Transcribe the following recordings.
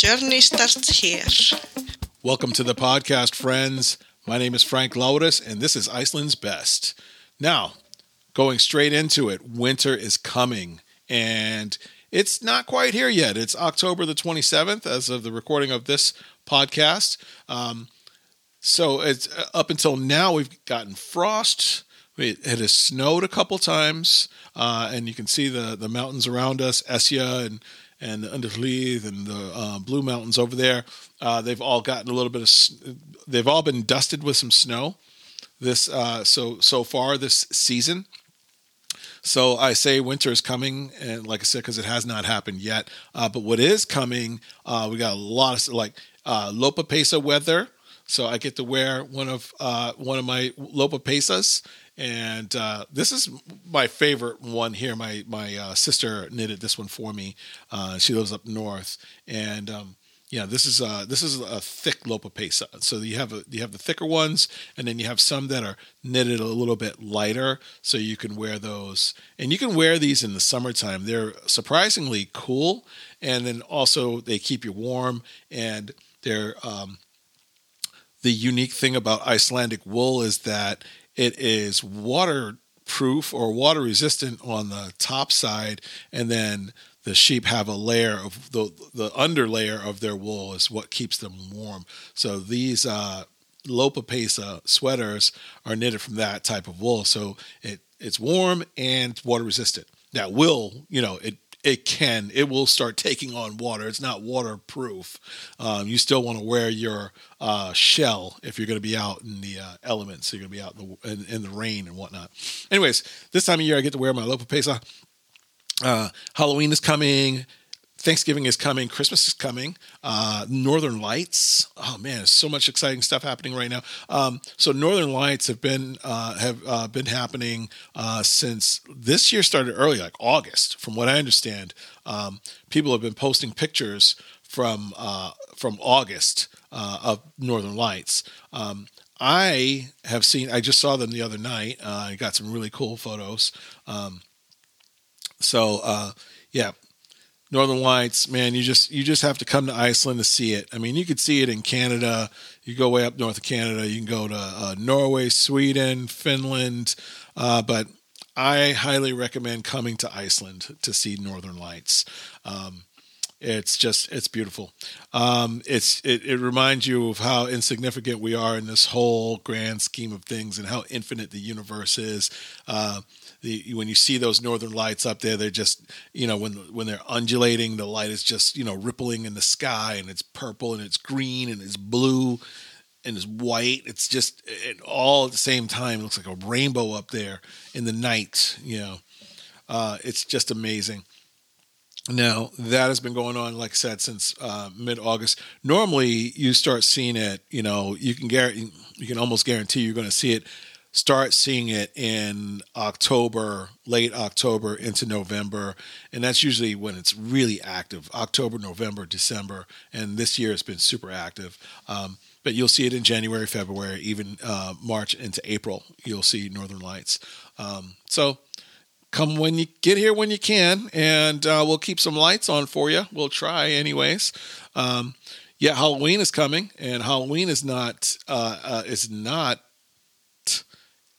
journey starts here. Welcome to the podcast, friends. My name is Frank Laurus, and this is Iceland's Best. Now, going straight into it, winter is coming, and it's not quite here yet. It's October the 27th as of the recording of this podcast. Um, so it's uh, up until now, we've gotten frost. It, it has snowed a couple times, uh, and you can see the, the mountains around us, Esja and and the Underleith and the uh, Blue Mountains over there. Uh, they've all gotten a little bit of. They've all been dusted with some snow. This uh, so so far this season. So I say winter is coming, and like I said, because it has not happened yet. Uh, but what is coming, uh, we got a lot of like uh, Lopapeysa weather. So I get to wear one of uh, one of my Lopapeysas, and uh, this is my favorite one here. My my uh, sister knitted this one for me. Uh, she lives up north, and um, yeah, this is uh, this is a thick Lopapeysa. So you have a, you have the thicker ones, and then you have some that are knitted a little bit lighter, so you can wear those. And you can wear these in the summertime. They're surprisingly cool, and then also they keep you warm, and they're um, the unique thing about Icelandic wool is that it is waterproof or water resistant on the top side, and then the sheep have a layer of the the underlayer of their wool is what keeps them warm. So these uh, sweaters are knitted from that type of wool, so it it's warm and water resistant. That will you know it it can it will start taking on water. It's not waterproof. Um, you still want to wear your uh, shell if you're going to be out in the uh, elements you're going to be out in the, in, in, the rain and whatnot. Anyways this time of year i get to wear my Lopapeysa uh, halloween is coming Thanksgiving is coming, Christmas is coming, uh, Northern Lights. Oh man, so much exciting stuff happening right now. Um, so Northern Lights have been uh, have uh, been happening uh, since this year started early, like August. From what I understand, um, people have been posting pictures from uh, from August uh, of Northern Lights. Um, I have seen. I just saw them the other night. I got some really cool photos. Um, so yeah, Northern Lights, man, you just you just have to come to Iceland to see it. I mean, you could see it in Canada. You go way up north of Canada. You can go to uh, Norway, Sweden, Finland, uh, but I highly recommend coming to Iceland to see Northern Lights. Um, it's just it's beautiful. Um, it's it, it reminds you of how insignificant we are in this whole grand scheme of things and how infinite the universe is. Uh, the when you see those northern lights up there, they're just you know when when they're undulating, the light is just you know rippling in the sky, and it's purple and it's green and it's blue and it's white. It's just it, all at the same time. It looks like a rainbow up there in the night. You know, uh, it's just amazing. Now that has been going on, like I said, since uh, mid August. Normally, you start seeing it. You know, you can guarantee, you can almost guarantee you're going to see it start seeing it in October, late October into November. And that's usually when it's really active October, November, December. And this year it's been super active. Um, but you'll see it in January, February, even uh, March into April. You'll see Northern Lights. Um, so come when you get here when you can, and uh, we'll keep some lights on for you. We'll try, anyways. Um, yeah, Halloween is coming, and Halloween is not uh, uh is not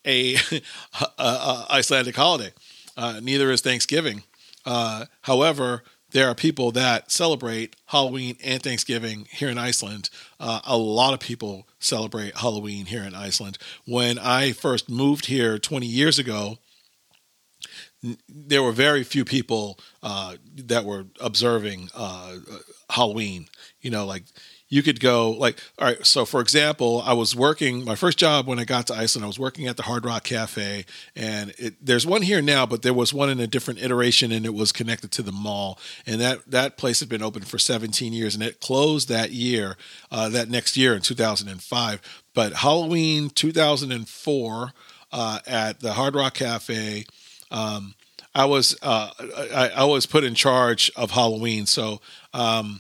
a, a, a Icelandic holiday. Uh, neither is Thanksgiving. Uh, however, there are people that celebrate Halloween and Thanksgiving here in Iceland. Uh, a lot of people celebrate Halloween here in Iceland. When I first moved here 20 years ago, there were very few people uh, that were observing uh, Halloween. You know, like you could go like all right so for example i was working my first job when i got to iceland i was working at the hard rock cafe and it, there's one here now but there was one in a different iteration and it was connected to the mall and that that place had been open for 17 years and it closed that year uh, that next year in 2005 but halloween 2004 uh, at the hard rock cafe um, I was uh, I, I, was put in charge of Halloween, so um,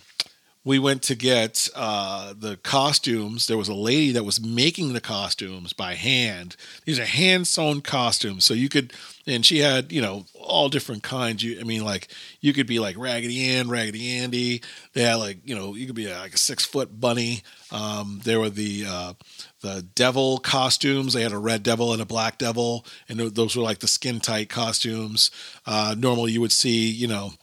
we went to get uh, the costumes. There was a lady that was making the costumes by hand. These are hand sewn costumes, so you could, and she had you know all different kinds. You, I mean, like you could be like Raggedy Ann, Raggedy Andy. They had like you know you could be like a six foot bunny. Um, there were the uh, the devil costumes. They had a red devil and a black devil, and those were like the skin tight costumes. Uh, normally, you would see you know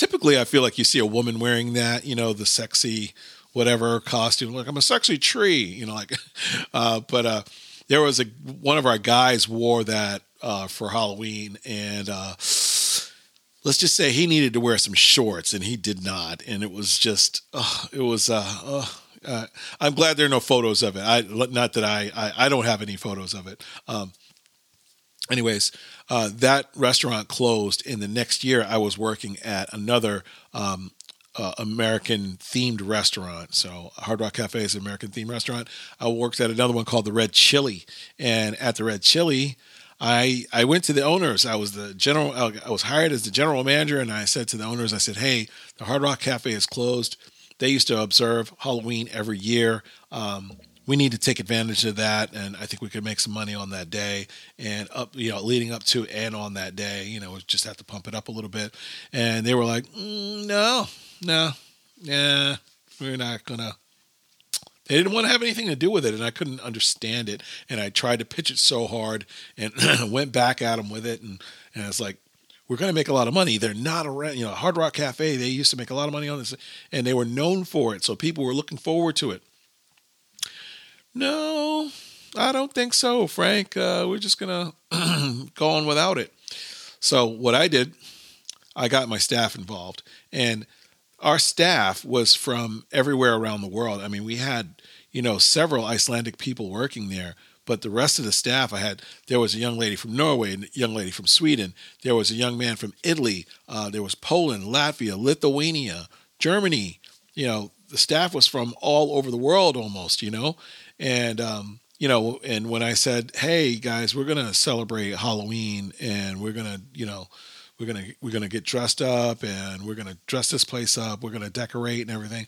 typically I feel like you see a woman wearing that, you know, the sexy whatever costume. Like I'm a sexy tree, you know, like. Uh, but uh, there was a one of our guys wore that uh, for Halloween, and uh, let's just say he needed to wear some shorts, and he did not, and it was just, it was. Uh, uh, I'm glad there are no photos of it. I not that I I, I don't have any photos of it. Um, anyways, uh, that restaurant closed. In the next year, I was working at another um, uh, American themed restaurant. So Hard Rock Cafe is an American themed restaurant. I worked at another one called the Red Chili, and at the Red Chili. I, I went to the owners. I was the general. I was hired as the general manager, and I said to the owners, I said, "Hey, the Hard Rock Cafe is closed. They used to observe Halloween every year. Um, we need to take advantage of that and i think we could make some money on that day and up you know leading up to and on that day you know we just have to pump it up a little bit and they were like mm, no no yeah we're not gonna they didn't want to have anything to do with it and i couldn't understand it and i tried to pitch it so hard and went back at them with it and, and it's like we're going to make a lot of money. They're not around, you know, Hard Rock Cafe. They used to make a lot of money on this, and they were known for it. So people were looking forward to it. No, I don't think so, Frank. Uh, we're just going to go on without it. So, what I did, I got my staff involved, and our staff was from everywhere around the world. I mean, we had, you know, several Icelandic people working there, but the rest of the staff I had, there was a young lady from Norway, a young lady from Sweden, there was a young man from Italy, uh, there was Poland, Latvia, Lithuania, Germany. You know, the staff was from all over the world almost, you know, and, um, you know, and when I said, "Hey guys, we're gonna celebrate Halloween, and we're gonna, you know, we're gonna we're gonna get dressed up, and we're gonna dress this place up, we're gonna decorate and everything,"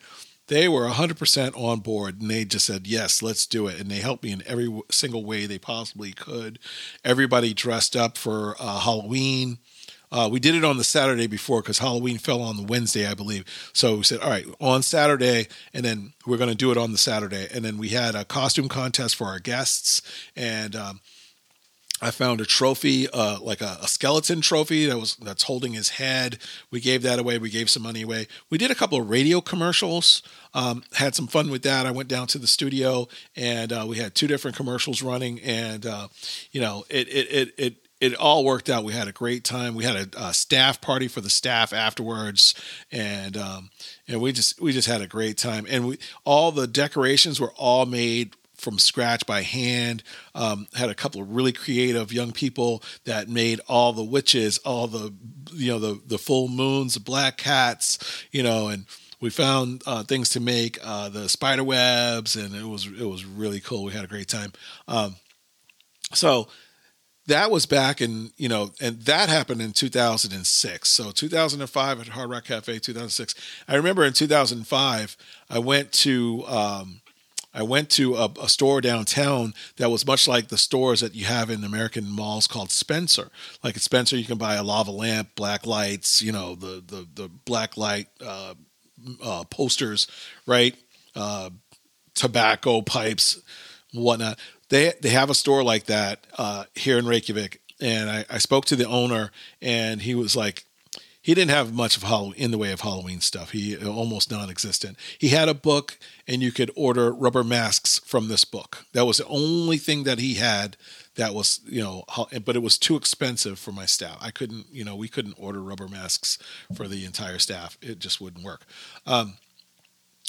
they were 100% on board, and they just said, "Yes, let's do it." And they helped me in every single way they possibly could. Everybody dressed up for uh, Halloween. Uh, we did it on the Saturday before because Halloween fell on the Wednesday, I believe. So we said, all right, on Saturday, and then we're going to do it on the Saturday. And then we had a costume contest for our guests, and um, I found a trophy, uh, like a, a, skeleton trophy that was that's holding his head. We gave that away. We gave some money away. We did a couple of radio commercials. Um, had some fun with that. I went down to the studio and uh, we had two different commercials running, and uh, you know, it it it it it all worked out. We had a great time. We had a, a staff party for the staff afterwards, and um, and we just we just had a great time. And we all the decorations were all made from scratch by hand. Um, had a couple of really creative young people that made all the witches, all the you know the the full moons, the black cats, you know, and we found uh, things to make uh, the spider webs, and it was it was really cool. We had a great time. Um, so that was back in you know and that happened in 2006 so 2005 at hard rock cafe 2006 i remember in 2005 i went to um, i went to a, a, store downtown that was much like the stores that you have in american malls called spencer. Like at spencer you can buy a lava lamp black lights you know the the, the black light uh, uh, posters right? Uh, tobacco pipes whatnot they they have a store like that uh, here in Reykjavik, and I, I spoke to the owner, and he was like, he didn't have much of in the way of Halloween stuff. He almost non-existent. He had a book, and you could order rubber masks from this book. That was the only thing that he had. That was you know, but it was too expensive for my staff. I couldn't, you know, we couldn't order rubber masks for the entire staff. It just wouldn't work. Um,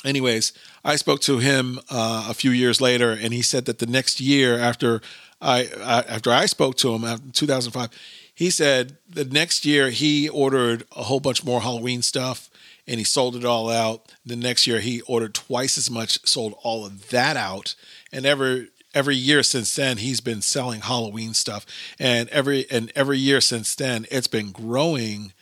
anyways, I spoke to him uh, a few years later, and he said that the next year after I, I after I spoke to him in 2005, he said the next year he ordered a whole bunch more Halloween stuff and he sold it all out. The next year he ordered twice as much, sold all of that out, and every every year since then he's been selling Halloween stuff, and every and every year since then it's been growing,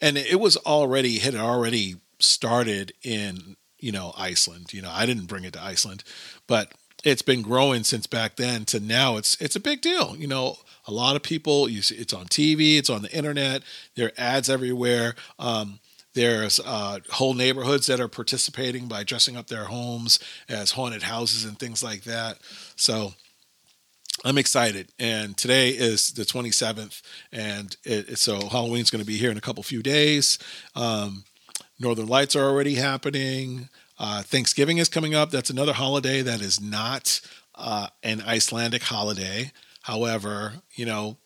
and it was already had already started in you know Iceland. You know, I didn't bring it to Iceland, but it's been growing since back then to now. It's it's a big deal. You know, a lot of people. You see, it's on TV, it's on the internet. There are ads everywhere. Um, there's uh, whole neighborhoods that are participating by dressing up their homes as haunted houses and things like that. So I'm excited. And today is the 27th, and it, so Halloween's going to be here in a couple few days. Um, Northern Lights are already happening. Uh, Thanksgiving is coming up. That's another holiday that is not uh, an Icelandic holiday. However, you know,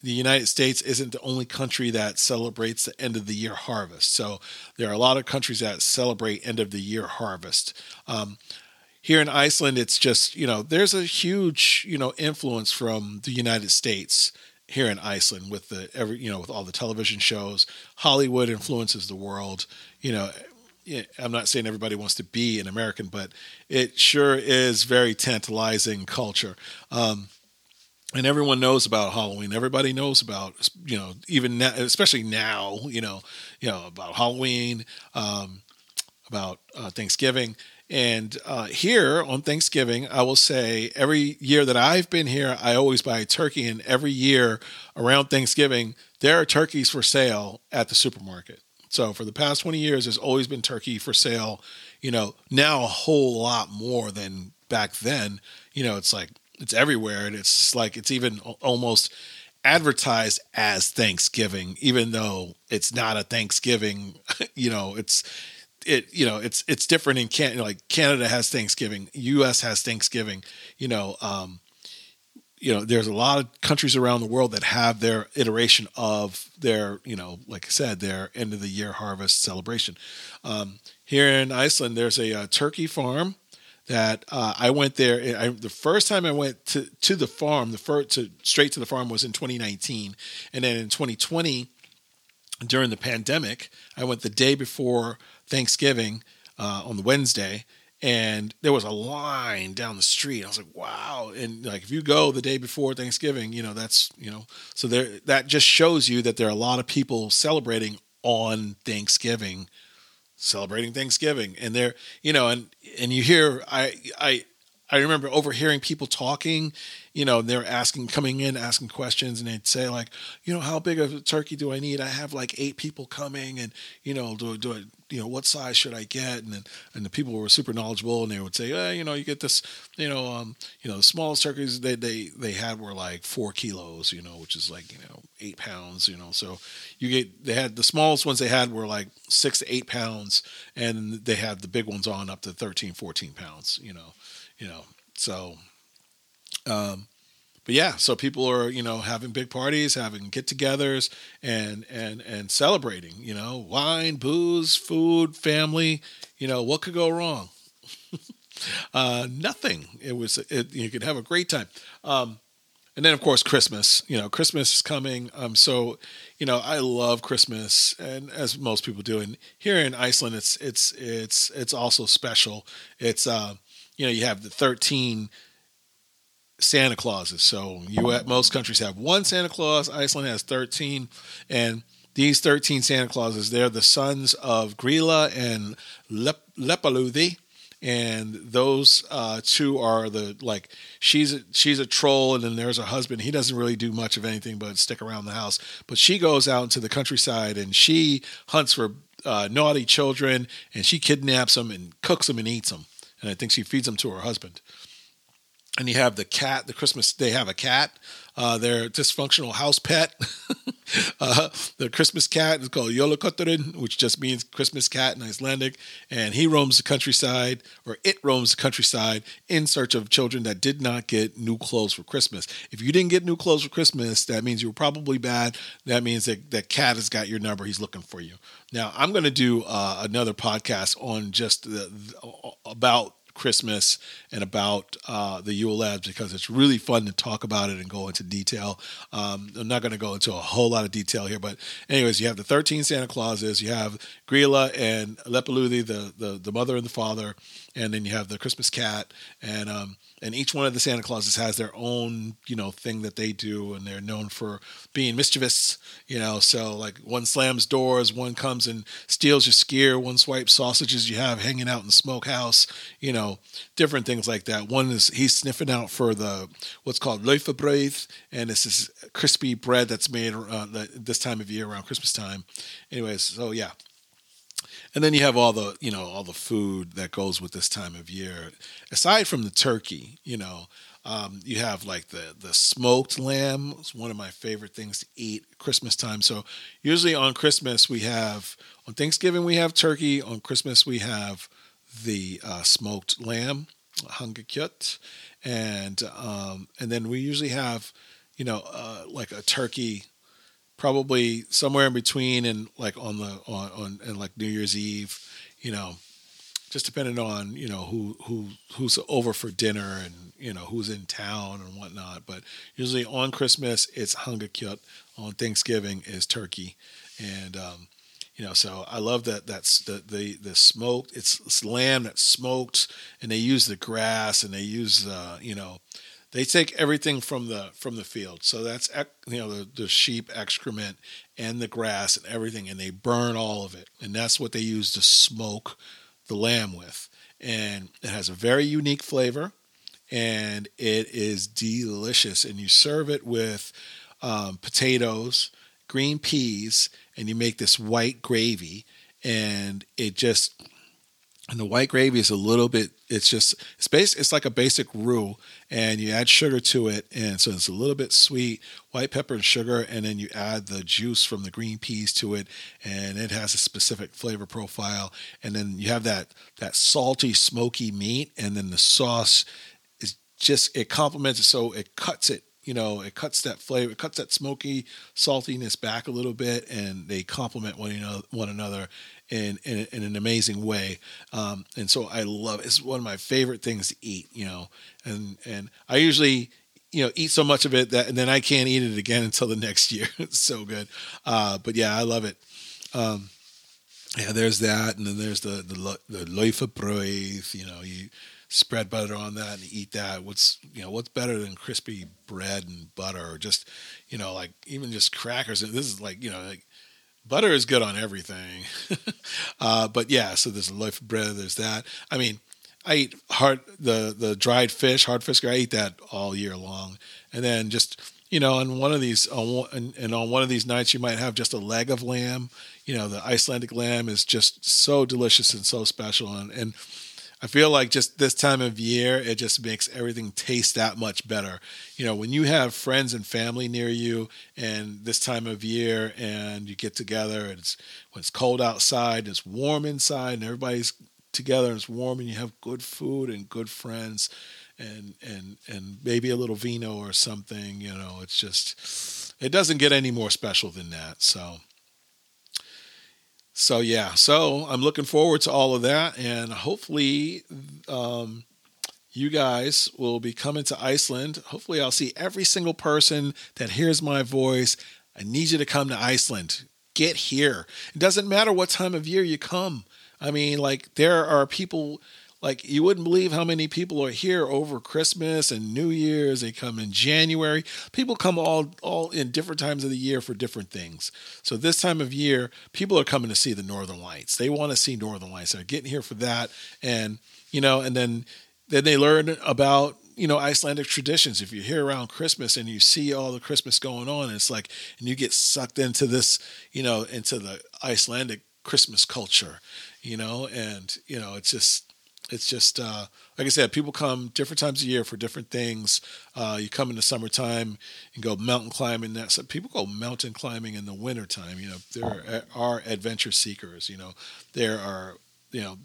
the United States isn't the only country that celebrates the end of the year harvest. So there are a lot of countries that celebrate end of the year harvest. Um, here in Iceland, it's just you know there's a huge you know influence from the United States here in Iceland with the every you know with all the television shows. Hollywood influences the world. You know, I'm not saying everybody wants to be an American, but it sure is very tantalizing culture. Um, and everyone knows about Halloween. Everybody knows about you know even now, especially now you know you know about Halloween, um, about uh, Thanksgiving, and uh, here on Thanksgiving, I will say every year that I've been here, I always buy a turkey, and every year around Thanksgiving there are turkeys for sale at the supermarket. So for the past twenty years, there's always been turkey for sale. You know now a whole lot more than back then. You know it's like it's everywhere, and it's like it's even almost advertised as Thanksgiving, even though it's not a Thanksgiving. you know, it's it. You know, it's it's different in Canada. Like Canada has Thanksgiving, U.S. has Thanksgiving. You know, um, you know, there's a lot of countries around the world that have their iteration of their, you know, like I said, their end of the year harvest celebration. Um, here in Iceland, there's a, a turkey farm that uh, I went there. I, the first time I went to, to the farm, the first to straight to the farm was in 2019, and then in 2020, during the pandemic, I went the day before Thanksgiving uh, on the Wednesday, and there was a line down the street. I was like, wow! And like, if you go the day before Thanksgiving, you know that's you know, so there that just shows you that there are a lot of people celebrating on Thanksgiving celebrating Thanksgiving, and they're you know, and and you hear I I I remember overhearing people talking, you know, they're asking, coming in, asking questions, and they'd say like, you know, how big of a turkey do I need? I have like eight people coming, and you know, do do I, you know, what size should I get? And then, and the people were super knowledgeable, and they would say, eh, you know, you get this, you know, um, you know, the smallest turkeys they they they had were like four kilos, you know, which is like you know eight pounds, you know. So you get they had the smallest ones they had were like six to eight pounds, and they had the big ones on up to 13, 14 pounds, you know you know, so, um, but yeah, so people are, you know, having big parties, having get togethers and, and, and celebrating, you know, wine, booze, food, family, you know, what could go wrong? uh, nothing. It was, it, you could have a great time. Um, and then of course Christmas. You know, Christmas is coming. Um, so you know, I love Christmas, and as most people do. And here in Iceland, it's it's it's it's also special. It's uh, you know, you have the 13 Santa Clauses. So you at most countries have one Santa Claus. Iceland has 13, and these 13 Santa Clauses, they're the sons of Grýla and Lep- Lepalúði. And those uh, two are the like she's a, she's a troll, and then there's her husband. He doesn't really do much of anything but stick around the house. But she goes out into the countryside and she hunts for uh, naughty children, and she kidnaps them and cooks them and eats them and I think she feeds them to her husband. And you have the cat, the Christmas, they have a cat, uh, their dysfunctional house pet. uh, the Christmas cat is called Jólakötturinn, which just means Christmas cat in Icelandic. And he roams the countryside, or it roams the countryside in search of children that did not get new clothes for Christmas. If you didn't get new clothes for Christmas, that means you were probably bad. That means that that cat has got your number. He's looking for you. Now, I'm going to do uh, another podcast on just the, the, about Christmas and about uh, the Yule Lads because it's really fun to talk about it and go into detail. Um, I'm not going to go into a whole lot of detail here, but anyways, you have the 13 Santa Clauses, you have Grýla and Lepalúði, the, the the mother and the father, and then you have the Christmas cat, and um, and each one of the Santa Clauses has their own you know thing that they do, and they're known for being mischievous. You know, so like one slams doors, one comes and steals your skyr, one swipes sausages you have hanging out in the smokehouse. You know, different things like that. One is he's sniffing out for the what's called laufabrauð, and it's this crispy bread that's made uh, this time of year around Christmas time. Anyways, so yeah, and then you have all the you know all the food that goes with this time of year. Aside from the turkey you know um, you have like the the smoked lamb it's one of my favorite things to eat christmas time. So usually on christmas we have on thanksgiving we have turkey. On christmas we have the uh, smoked lamb hangikjöt and um, and then we usually have you know uh, like a turkey probably somewhere in between and like on the on, on and like New Year's Eve, you know, just depending on you know who who who's over for dinner and you know who's in town and whatnot. But usually on Christmas it's hangikjöt. On Thanksgiving is turkey, and um, you know so I love that that's the the the smoked. It's, it's lamb that's smoked, and they use the grass and they use uh, you know they take everything from the from the field. So that's you know the, the sheep excrement and the grass and everything, and they burn all of it, and that's what they use to smoke the lamb with. And it has a very unique flavor, and it is delicious. And you serve it with um, potatoes, green peas, and you make this white gravy, and it just and the white gravy is a little bit it's just it's base it's like a basic roux and you add sugar to it and so it's a little bit sweet white pepper and sugar and then you add the juice from the green peas to it and it has a specific flavor profile and then you have that that salty smoky meat and then the sauce is just it complements it so it cuts it you know, it cuts that flavor, it cuts that smoky saltiness back a little bit, and they complement one another, one another in, in, in an amazing way. Um, and so I love it. It's one of my favorite things to eat, you know, and, and I usually, you know, eat so much of it that, and then I can't eat it again until the next year. it's so good. Uh, but yeah, I love it. Um, yeah, there's that, and then there's the the the laufabrauð. You know, you spread butter on that and eat that. What's you know what's better than crispy bread and butter or just you know like even just crackers. This is like you know like butter is good on everything. uh, but yeah, so there's a loaf of bread. There's that. I mean, I eat hard the the dried fish, hard fish. I eat that all year long, and then just you know, on one of these, on, and on one of these nights, you might have just a leg of lamb. You know, the Icelandic lamb is just so delicious and so special, and and I feel like just this time of year, it just makes everything taste that much better. You know, when you have friends and family near you, and this time of year, and you get together, and it's when it's cold outside, it's warm inside, and everybody's together, and it's warm, and you have good food and good friends, and and and maybe a little vino or something. You know, it's just it doesn't get any more special than that. So so yeah, so I'm looking forward to all of that, and hopefully, um, you guys will be coming to Iceland. Hopefully, I'll see every single person that hears my voice. I need you to come to Iceland. Get here. It doesn't matter what time of year you come. I mean, like there are people like you wouldn't believe how many people are here over Christmas and New Year's. They come in January. People come all all in different times of the year for different things. So this time of year, people are coming to see the Northern Lights. They want to see Northern Lights. They're getting here for that, and you know, and then then they learn about you know Icelandic traditions. If you're here around Christmas and you see all the Christmas going on, it's like, and you get sucked into this, you know, into the Icelandic Christmas culture, you know, and you know, it's just it's just uh, like I said, people come different times a year for different things. Uh, you come in the summertime and go mountain climbing. That so people go mountain climbing in the wintertime. You know, there are adventure seekers. You know, there are you know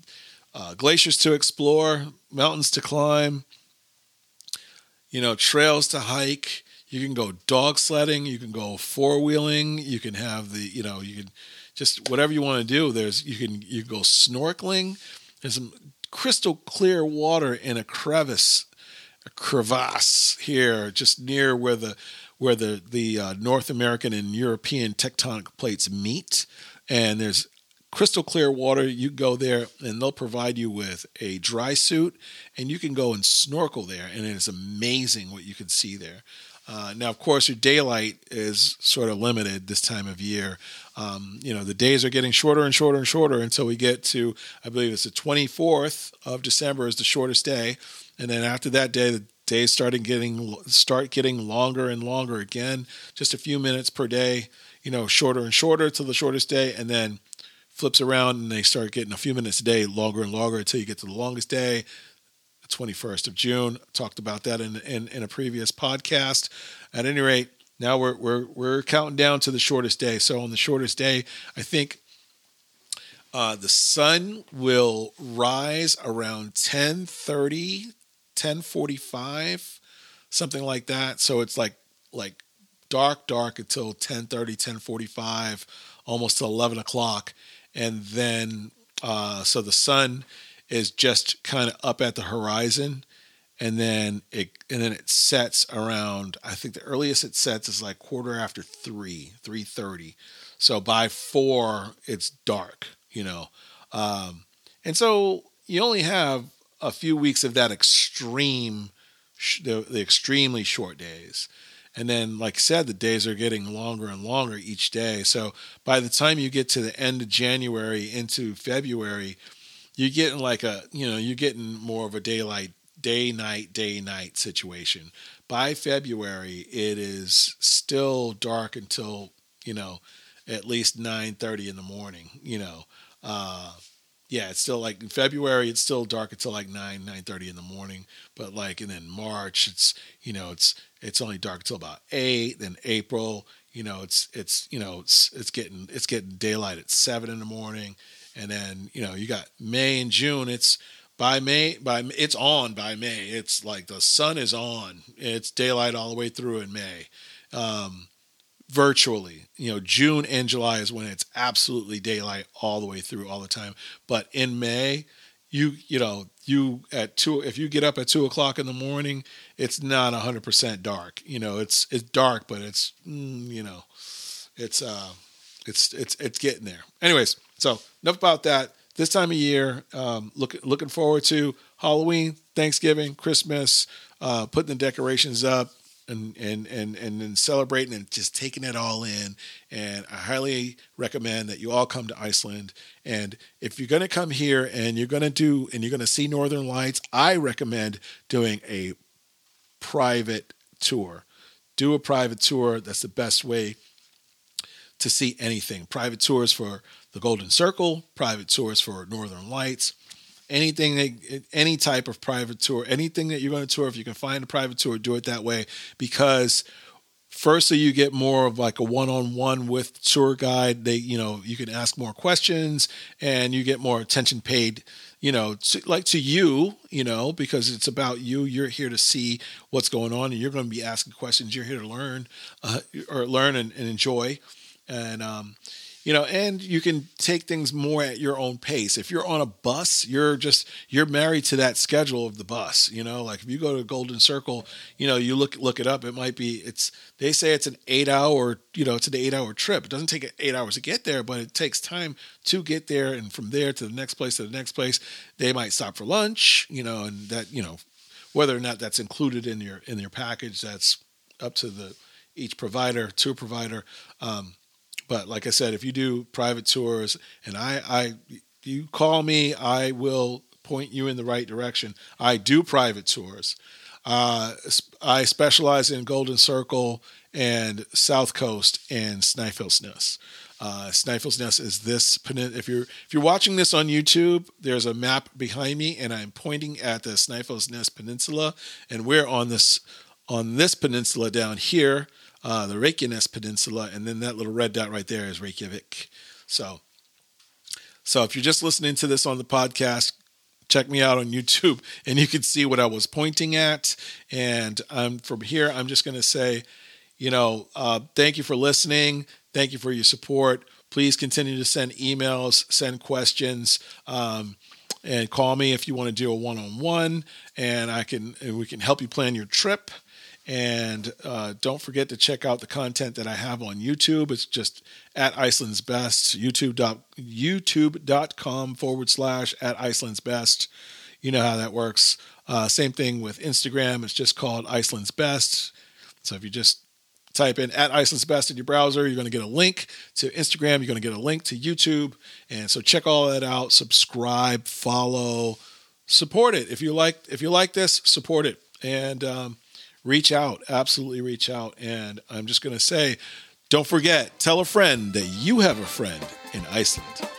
uh, glaciers to explore, mountains to climb. You know, trails to hike. You can go dog sledding. You can go four wheeling. You can have the you know you can just whatever you want to do. There's you can you can go snorkeling. There's some crystal clear water in a crevice, a crevasse here, just near where the where the the uh, North American and European tectonic plates meet, and there's crystal clear water. You go there and they'll provide you with a dry suit and you can go and snorkel there. And it is amazing what you can see there. Uh, now, of course, your daylight is sort of limited this time of year. Um, you know, the days are getting shorter and shorter and shorter until we get to, I believe it's the 24th of December is the shortest day. And then after that day, the days starting getting start getting longer and longer again, just a few minutes per day, you know, shorter and shorter till the shortest day, and then flips around and they start getting a few minutes a day longer and longer until you get to the longest day, 21st of June. Talked about that in, in, in a previous podcast. At any rate, now we're, we're, we're counting down to the shortest day. So on the shortest day, I think uh, the sun will rise around 1030, 1045, something like that. So it's like like dark, dark until 1030, 1045, almost to 11 o'clock and then uh, so the sun is just kind of up at the horizon and then it and then it sets around i think the earliest it sets is like quarter after 3 3.30 so by 4 it's dark you know? Um, and so you only have a few weeks of that extreme the, the extremely short days. And then, like I said, the days are getting longer and longer each day. So by the time you get to the end of January into February, you're getting like a, you know, you're getting more of a daylight, day, night, day, night situation. By February, it is still dark until, you know, at least 9.30 in the morning, you know. Uh, yeah, it's still like in February, it's still dark until like nine, nine thirty in the morning. But like, and then March, it's you know, it's it's only dark until about eight. Then April, you know, it's it's you know, it's it's getting it's getting daylight at seven in the morning, and then you know, you got May and June. It's by May by it's on by May. It's like the sun is on. It's daylight all the way through in May. Um, virtually. You know, June and July is when it's absolutely daylight all the way through all the time. But in May, you you know you at two if you get up at two o'clock in the morning, it's not hundred percent dark. You know, it's it's dark, but it's mm, you know, it's uh, it's it's it's getting there. Anyways, so enough about that. This time of year, um, look, looking forward to Halloween, Thanksgiving, Christmas, uh, putting the decorations up, and and and and then celebrating and just taking it all in. And I highly recommend that you all come to Iceland. And if you're going to come here and you're going to do and you're going to see Northern Lights, I recommend doing a private tour. Do a private tour. That's the best way to see anything. Private tours for the Golden Circle, private tours for Northern Lights anything any type of private tour, anything that you're going to tour, if you can find a private tour, do it that way. Because firstly you get more of like a one-on-one with tour guide. They you know you can ask more questions and you get more attention paid you know to, like to you you know because it's about you. You're here to see what's going on and you're going to be asking questions. You're here to learn uh, or learn and, and enjoy. And um, you know and you can take things more at your own pace. If you're on a bus you're just you're married to that schedule of the bus you know? Like if you go to golden circle you know you look look it up it might be it's they say it's an eight hour you know it's an eight hour trip. It doesn't take eight hours to get there but it takes time to get there and from there to the next place to the next place. They might stop for lunch you know and that you know whether or not that's included in your in your package that's up to the each provider tour provider. Um, but like I said, if you do private tours and I, I you call me, I will point you in the right direction. I do private tours. Uh, I specialize in Golden Circle and South Coast and Snæfellsnes. Ness. Uh, Snæfellsnes Ness is this. If you're if you're watching this on YouTube, there's a map behind me, and I'm pointing at the Snæfellsnes Ness Peninsula, and we're on this on this peninsula down here uh, the Reykjanes Peninsula, and then that little red dot right there is Reykjavik. So, so if you're just listening to this on the podcast, check me out on YouTube, and you can see what I was pointing at. And um, from here, I'm just going to say, you know, uh, thank you for listening. Thank you for your support. Please continue to send emails, send questions. Um, and call me if you want to do a one-on-one and I can and we can help you plan your trip And uh, don't forget to check out the content that I have on YouTube. It's just at Iceland's Best, YouTube youtube.com forward slash at Iceland's Best. You know how that works. Uh, same thing with Instagram. It's just called Iceland's Best. So if you just type in at Iceland's Best in your browser, you're going to get a link to Instagram. You're going to get a link to YouTube. And so check all that out. Subscribe, follow, support it. If you like, if you like this, support it. And um, reach out, absolutely reach out. And I'm just going to say, don't forget, tell a friend that you have a friend in Iceland.